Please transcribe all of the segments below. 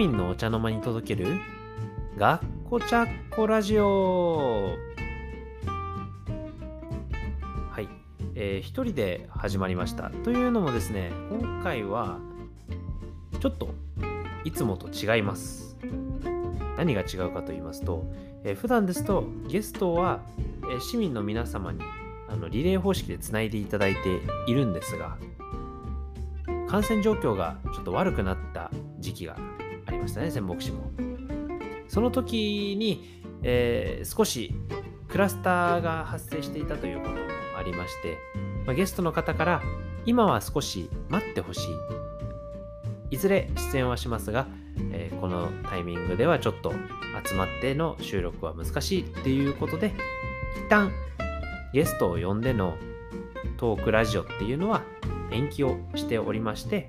民のお茶の間に届ける学校ちゃっこラジオ。はい、えー一人で始まりました。というのもですね今回はちょっといつもと違います。何が違うかと言いますと、えー普段ですとゲストは、えー市民の皆様にあのリレー方式でつないでいただいているんですが感染状況がちょっと悪くなった時期がありましたね仙北市も。その時に、えー少しクラスターが発生していたということもありまして、まあゲストの方から今は少し待ってほしい。いずれ出演はしますが、えーこのタイミングではちょっと集まっての収録は難しいっていうことで一旦ゲストを呼んでのトークラジオっていうのは延期をしておりまして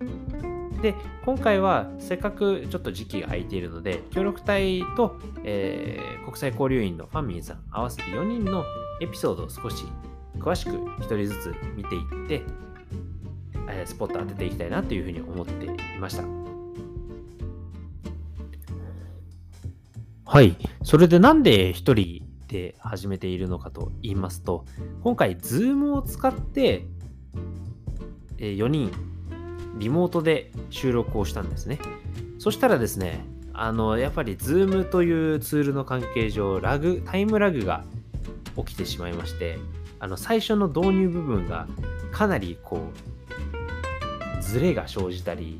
で今回はせっかくちょっと時期が空いているので協力隊と、えー国際交流員のファンミンさん合わせて4人のエピソードを少し詳しく1人ずつ見ていって、えースポット当てていきたいなというふうに思っていました。はい。それでなんで1人で始めているのかと言いますと今回 Zoom を使って、え4人リモートで収録をしたんですね。そしたらですね、あの、やっぱり Zoom というツールの関係上、ラグ、タイムラグが起きてしまいまして、あの、最初の導入部分がかなりこう、ズレが生じたり、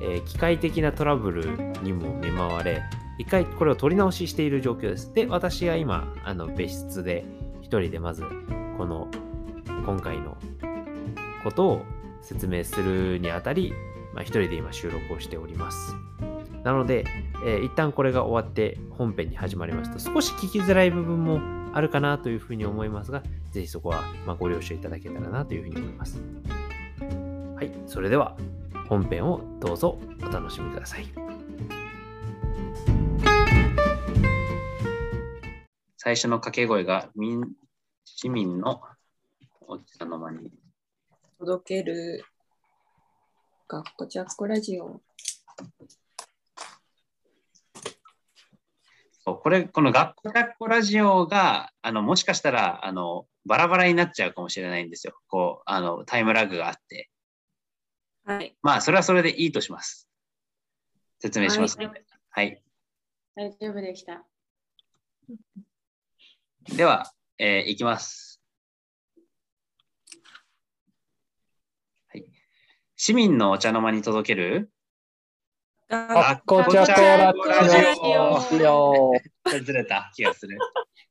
えー機械的なトラブルにも見舞われ、一回これを取り直ししている状況です。で、私が今、あの、別室で一人でまず、この、今回のことを説明するにあたり、まあ、一人で今収録をしております。なので、えー一旦これが終わって本編に始まりますと、少し聞きづらい部分もあるかなというふうに思いますが、ぜひそこはまあご了承いただけたらなというふうに思います。はい、それでは本編をどうぞお楽しみください。最初の掛け声が民市民のお茶の間に届ける学校チャッコラジオ。そうこれ、この学校学校ラジオが、あの、もしかしたら、あの、バラバラになっちゃうかもしれないんですよ。こう、あの、タイムラグがあって。はい。まあ、それはそれでいいとします。説明しますので。はい。大丈夫でした。では、えーいきます。はい。市民のお茶の間に届ける？学こちゃこラジオ。ずれた気がする。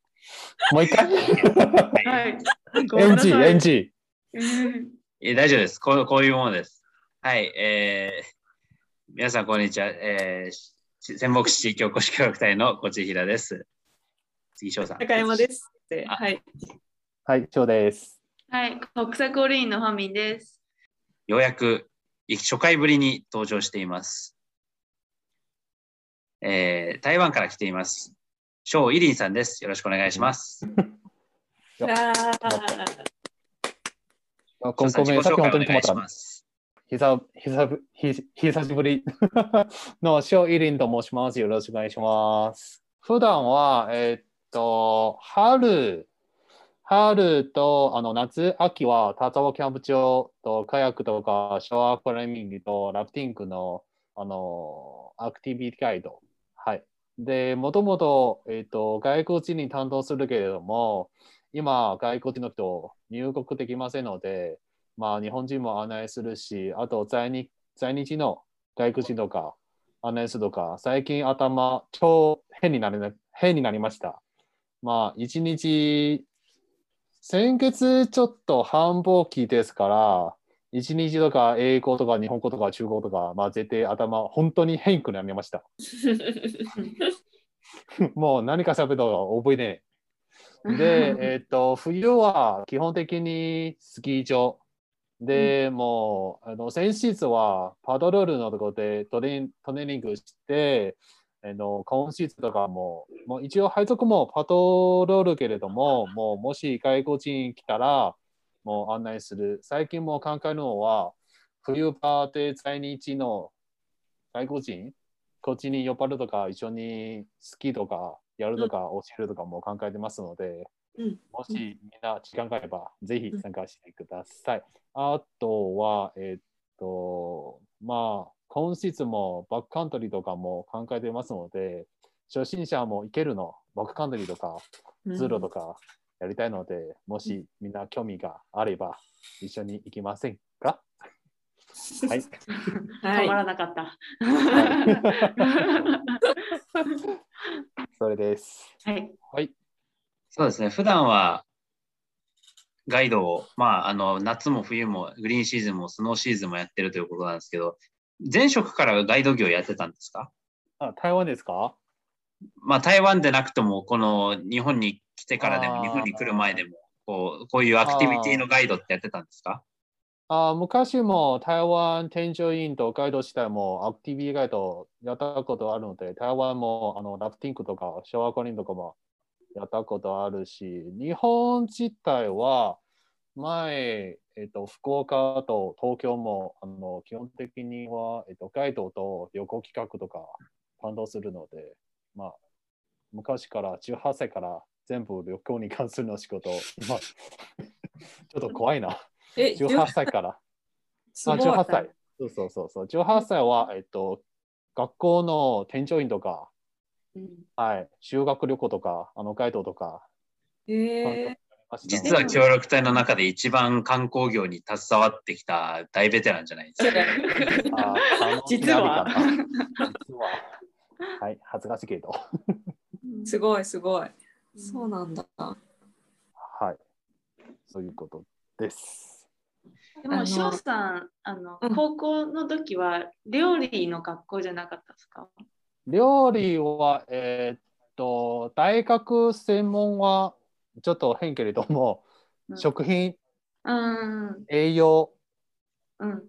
もう一回？はいはい。?NG、NG。うんえー大丈夫ですこう。こういうものです。はい。えー皆さん、こんにちは。えーし仙北市地域おこし協力隊のこちひらです。次、翔さん。高山です。あはい。はい、翔です。はい、国際交流員のファミンです。ようやく初回ぶりに登場しています。えー台湾から来ています。翔イリンさんです。よろしくお願いします。わあごめん、さっき本当に止まった。ます。久ひ久しぶり の翔イリンと申します。よろしくお願いします。普段は、えーっと、春、春とあの夏、秋は田沢キャンプ場とカヤックとかシャワークライミングとラフティングのあのアクティビティガイド。はい。で、もともと,、えーっと外国人に担当するけれども、今、外国人の人入国できませんので、まあ、日本人も案内するし、あと在日在日の外国人とか案内するとか、最近頭超変になりな変になりました。まあ、一日、先月ちょっと繁忙期ですから、一日とか英語とか日本語とか中国語とか、まあ、絶対頭、本当に変になりました。もう何か喋ったか覚えてない。で、えっと、冬は基本的にスキー場。で、もう、あの、先日はパドルールのところでトレトレーニングして、あの今シーズンとかも、もう一応配属もパトロールけれども、もうもし外国人来たら、もう案内する。最近も考えるのは、冬場で在日の外国人こっちに呼ばれるとか、一緒にスキーとかやるとか、教えるとかも考えてますので、うんもしみんな時間があれば、ぜひ参加してください。あとは、えっと、まあ、今シーズンもバックカントリーとかも考えてますので、初心者も行けるの、バックカントリーとか、うんツールとかやりたいので、もしみんな興味があれば、一緒に行きませんか？はい。はい止まらなかった。それです。はい。はい。そうですね。普段はガイドを、まあ、あの、夏も冬もグリーンシーズンもスノーシーズンもやってるということなんですけど、前職からガイド業やってたんですか？あ、台湾ですか？まあ、台湾でなくても、この日本に来てからでも、日本に来る前でも、こうこういうアクティビティのガイドってやってたんですか？あ昔も台湾添乗員とガイドしたもアクティビティガイドやったことあるので、台湾もあのラフティングとかシャワーコリンとかもやったことあるし、日本自体は前、えっと、福岡と東京もあの基本的には、えっと、ガイドと旅行企画とか担当するので、まあ、昔から18歳から全部旅行に関するの仕事、今、ちょっと怖いな。え、18歳から。あ、すごい。18歳。そうそうそうそう。18歳は、えっと、学校の添乗員とか、うんはい、修学旅行とか、あのガイドとか、えー、実は協力隊の中で一番観光業に携わってきた大ベテランじゃないですか。実は 実は。はい、恥ずかしいけど。すごいすごい。そうなんだ。はい。そういうことです。でも、翔さん、あのうん高校の時は料理の学校じゃなかったですか？料理は、えーっと、大学専門はちょっと変けれども、うん食品、うん。栄養、うん。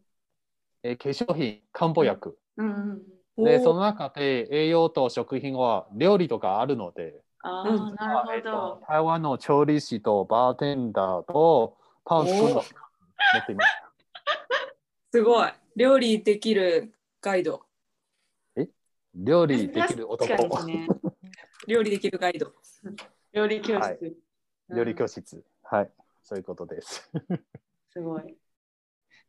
えー化粧品、漢方薬。うん。で、おーその中で栄養と食品は料理とかあるので、あうんあ、なえっとるほど。台湾の調理師とバーテンダーとパン作る持っています。すごい。料理できるガイド。料理できる男。料理できるガイド。料理教室。はいうん料理教室。はい。そういうことです。すごい。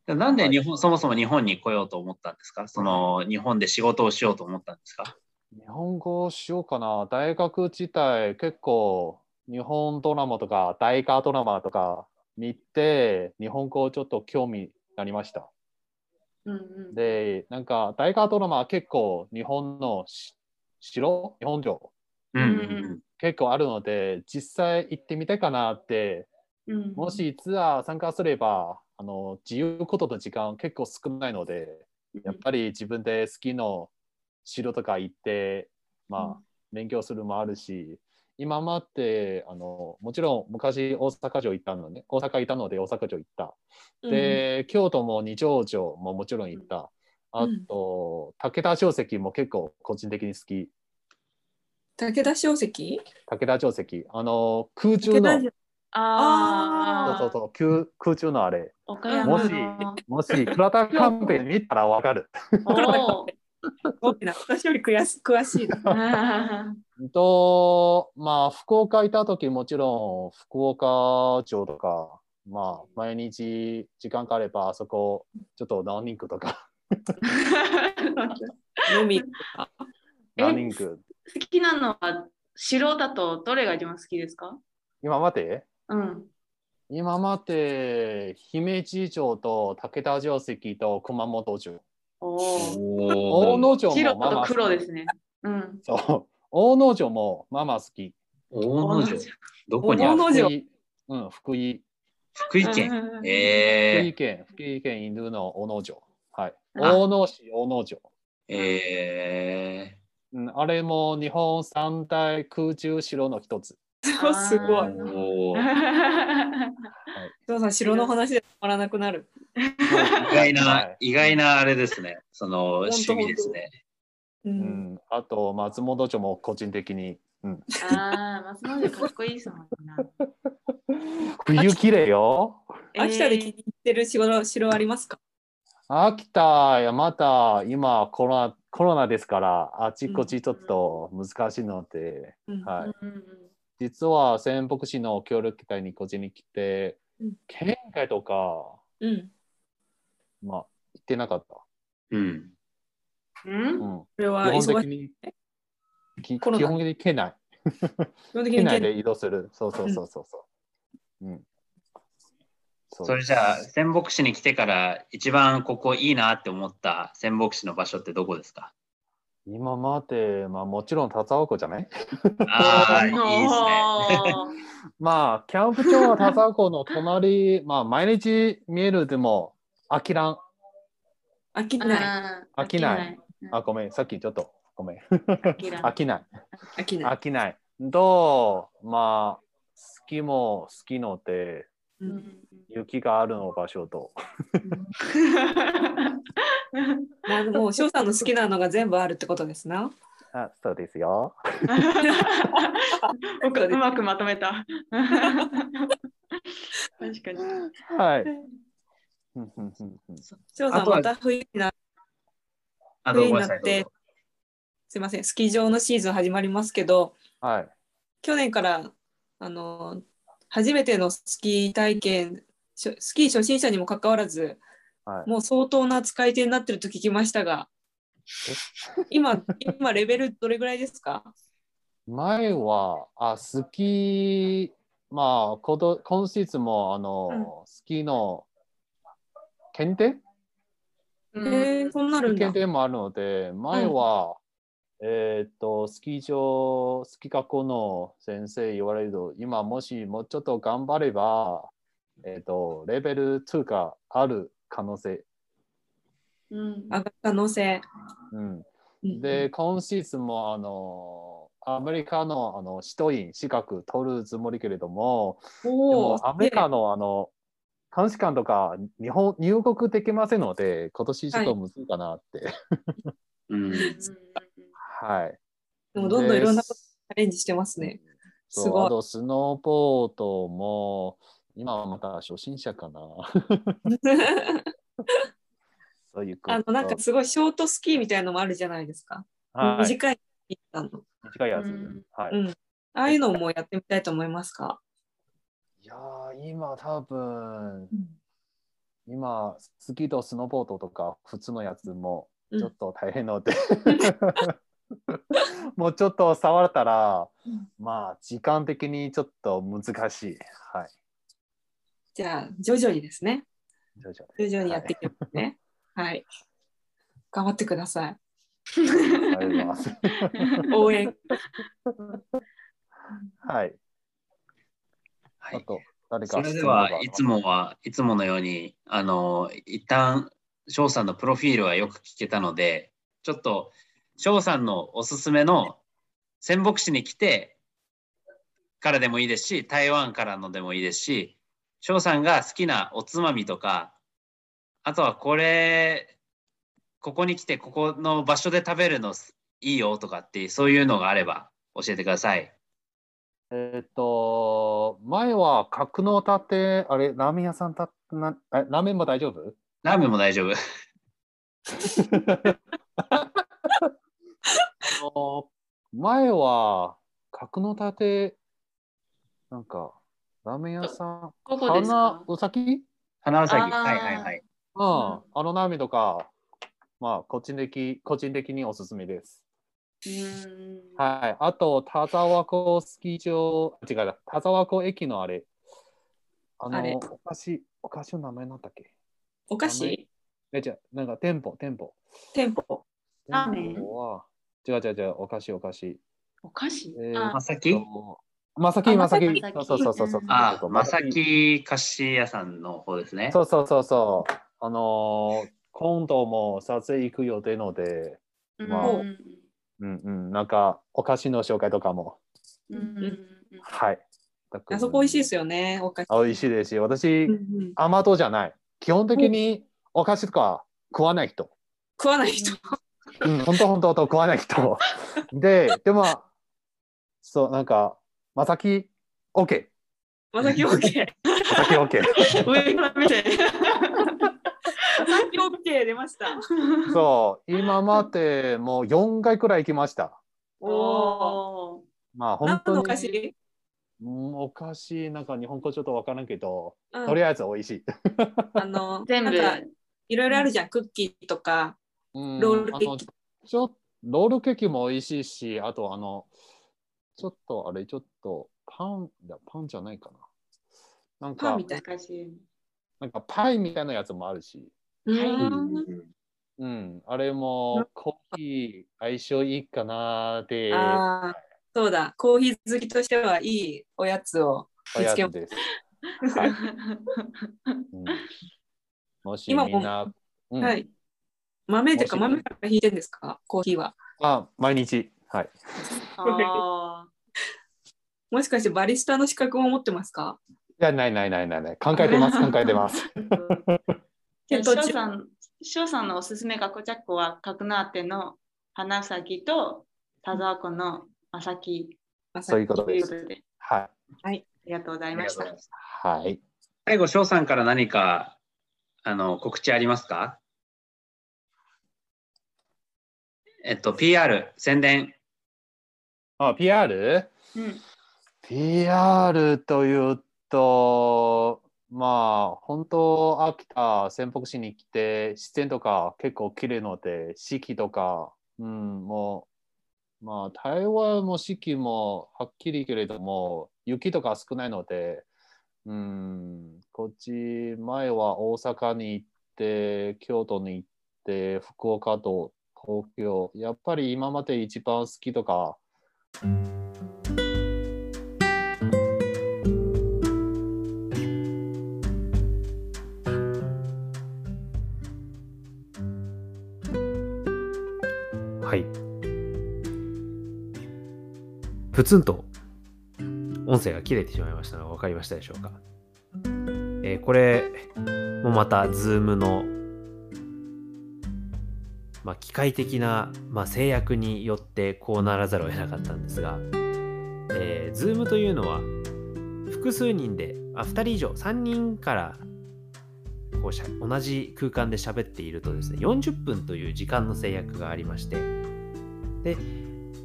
なんで日本、そもそも日本に来ようと思ったんですか？その日本で仕事をしようと思ったんですか？日本語しようかな。大学自体結構日本ドラマとか大河ドラマとか見て日本語ちょっと興味になりました。うんうん。で、なんか大河ドラマは結構日本のし城？日本城？結構あるので実際行ってみたいかなって。うん。もしツアー参加すればあの自由ことと時間結構少ないのでやっぱり自分で好きの城とか行ってまあ勉強するもあるし今まであのもちろん昔大阪城行ったのね。大阪いたので大阪城行った。で、京都も二条城ももちろん行った。あと、武田城跡も結構個人的に好き武田小石？武田城跡あの空中の武田城ああ。そうそうそう空空中のあれ岡山もしの。もし倉田カンペ見たらわかる。私より詳し詳しいな。と、まあ、福岡いた時もちろん福岡城とか、まあ、毎日時間があればあそこちょっとランニングとか、ランニング。好きなのは城だとどれが一番好きですか？今までうん。今まで姫路城と武田城跡と熊本城。おお。大野城白ともまあまあ黒ですね。うん。そう。大野城もまあまあ好き。大野城。どこにある？大野城福井うん、福井。福井県。うん福え井県、福井県犬の大野城。はい。あ大野市大野城。ー、えうん、あれも日本三大空中城の一つ。そうすごい。ー、おーお父さん、城の話で止まらなくなる。意外な、はい意外なあれですね。その趣味ですね。う。うんん、あと松本城も個人的に。うん、ああ、松本城かっこいいですもんな。冬綺麗よ。秋田で気に入ってる城城ありますか？秋田やまた今コロナコロナですから、あちこちちょっと難しいので、うんはい。実は仙北市の協力隊に個人に来てうん、県外とか、うん。まあ、行ってなかった。うん。うん？うん、これは基本。的に、き基本的に県内。基本的県内に県 で移動する。そうそうそうそうそう。うん。そそれじゃあ、仙北市に来てから一番ここいいなって思った仙北市の場所ってどこですか？今まで、まあもちろん田沢湖じゃない？ああ、いいですね。まあ、キャンプ場は田沢湖の隣、まあ毎日見えるでも飽きらん。飽きない。飽きないうんあ、ごめん、さっきちょっと、ごめん。飽きない。飽きない。飽きない。と、まあ、好きも好きので、ううんん雪があるの場所と。なるほど。翔さんの好きなのが全部あるってことですな。あ、そうですよ。ううまくまとめた。確かに。はい。うんうんうんうん翔さんまた冬にな冬になってぞ、すいません、スキー場のシーズン始まりますけど、はい。去年からあの初めてのスキー体験、スキー初心者にもかかわらず、はい。もう相当な使い手になってると聞きましたが、今、今レベルどれぐらいですか？前は、あ、スキー、まあ、こと今シーズンも、あの、スキーの検定？えー、そんなるんだ。検。定もあるので、前は、えーっと、スキー場、スキー学校の先生言われると、今もしもうちょっと頑張れば、えーっと、レベル2がある可能性。うん上がる可能性。うん、うんで、今シーズンも、あの、アメリカのあの、シトイン、資格取るつもりけれども、でおもアメリカのあの、監視官とか日本入国できませんので、今年ちょっとむずいかなって。うん。はい。でもどんどんいろんなことでチャレンジしてますね。すごいあと、スノーボードも、今はまた初心者かな。そういう。あのなんかすごいショートスキーみたいなのもあるじゃないですか。はい、短い。短いやつ。うんはい。うん。ああいうのもやってみたいと思いますか？いやー、今多分、うん今、スキーとスノーボードとか普通のやつもちょっと大変ので、もうちょっと触れたら、うんまあ、時間的にちょっと難しい。はい。じゃあ徐々にですね。徐々徐々にやっていきますね。はい。頑張ってください。はい、ありがとうございます。応援。はい。はい。あと、誰かそれではいつもはいつものように、あの、一旦翔さんのプロフィールはよく聞けたので、ちょっと翔さんのおすすめの仙北市に来てからでもいいですし、台湾からのでもいいですし、翔さんが好きなおつまみとか、あとはこれ、ここに来てここの場所で食べるのいいよとかってそういうのがあれば教えてください。えっと、前は角の盾、あれ、ラーメン屋さんたなえラーメンも大丈夫？ラーメンも大丈夫。前は角の盾、なんか、ラーメン屋さん、どこですか？花うさぎ花咲。あー。はいはいはい。うん、あのラーメンとか、まあ、個人的個人的におすすめです。うん。はい。あと、田沢湖スキー場、違う、田沢湖駅のあれ、あの、あれ。お菓子、お菓子の名前なんだっけ？お菓子？え、じゃなんか店舗、店舗。店舗。ラーメン？違う違う違う、お菓子、お菓子。お菓子？えーあ。まさきまさき、あまさき。そうそうそうそう。あまさき菓子屋さんの方ですね。そうそうそうそう。あのー今度も撮影行く予定ので、まあうんうんうん、なんかお菓子の紹介とかも。はい。あそこ美味しいですよ。よね。お菓子。あ美味しいですし、私、甘党じゃない。基本的にお菓子とか食わない人。食わない人。うん、本当本当と食わない人。で、でも、そう、なんか、まさき OK。まさき OK。まさき OK。上から見て。まさき OK 出ました。そう、今までもう4回くらい行きました。おお。おまあ本何当に。のお菓子？うんお菓子、なんか日本語ちょっとわからんけど、うんとりあえず美味しい。あの全部なんかいろいろあるじゃん。クッキーとかうんロールケーキ。あのちょロールケーキも美味しいし、あとあの、ちょっとあれ、ちょっとパン、パンじゃないかな。なんかパンみ、たい難しい。なんかパイみたいなやつもあるし、うはいん。うん、あれもコーヒー相性いいかなってああ、そうだ。コーヒー好きとしてはいいおやつを見つけつです。はいうん、もしみんな、うんはい。豆とか豆から引いてんですか？コーヒーは。あ、毎日、はい。あ もしかしてバリスタの資格も持ってますか？いや、ないないないないない。考えてます、考えてます。翔さん、翔さんのおすすめがこちゃっこは角館の花咲と田沢湖の正木そういうことです。うことで、はい。ありがとうございました。はい。最後、翔さんから何かあの告知ありますか？えっと、PR、宣伝。あ、PR? うん、PR というと、まあ、本当、秋田、仙北市に来て、自然とか結構綺麗ので、四季とか、うん、もう、まあ、台湾も四季もはっきりけれども、雪とか少ないので、うん、こっち、前は大阪に行って、京都に行って、福岡と東京、やっぱり今まで一番好きとか、はい。プツンと音声が切れてしまいましたのが分かりましたでしょうか。えーこれもまた Zoom の、まあ、機械的な、まあ、制約によってこうならざるを得なかったんですが、えー、Zoom というのは複数人であ2人以上3人からこうしゃ同じ空間で喋っているとですね40分という時間の制約がありましてで、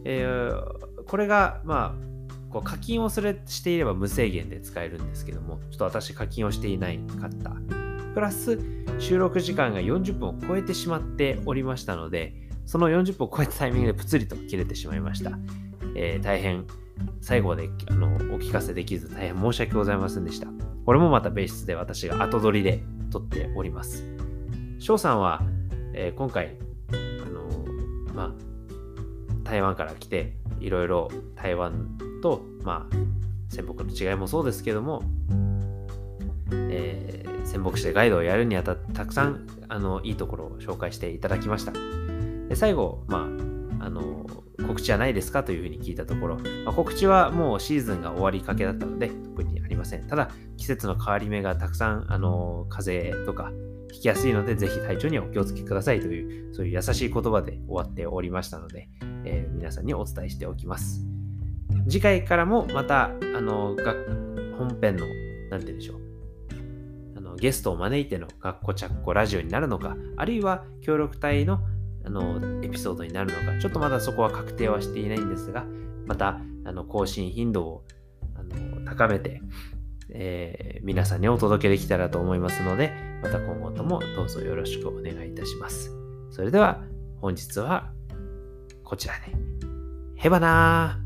えーこれがまあこう課金をするしていれば無制限で使えるんですけどもちょっと私課金をしていないかった。プラス収録時間が40分を超えてしまっておりましたのでその40分を超えたタイミングでプツリと切れてしまいました、えー大変最後まであのお聞かせできず大変申し訳ございませんでした。これもまた別室で私が後取りで撮っております。翔さんは、えー今回あのまあ台湾から来ていろいろ台湾とまあ仙北の違いもそうですけども、えー仙北市でガイドをやるにあたってたくさんあのいいところを紹介していただきました。で最後まああの告知はないですかというふうに聞いたところ、まあ告知はもうシーズンが終わりかけだったので特にありません。ただ季節の変わり目がたくさんあの風邪とかひきやすいのでぜひ体調にはお気をつけくださいというそういう優しい言葉で終わっておりましたので、えー皆さんにお伝えしておきます。次回からもまたあのが本編の何て言うんでしょう。あゲストを招いての学校ちゃっこラジオになるのかあるいは協力隊のあのエピソードになるのかちょっとまだそこは確定はしていないんですがまたあの更新頻度をあの高めて、えー皆さんにお届けできたらと思いますのでまた今後ともどうぞよろしくお願いいたします。それでは本日はこちらで。へばなー。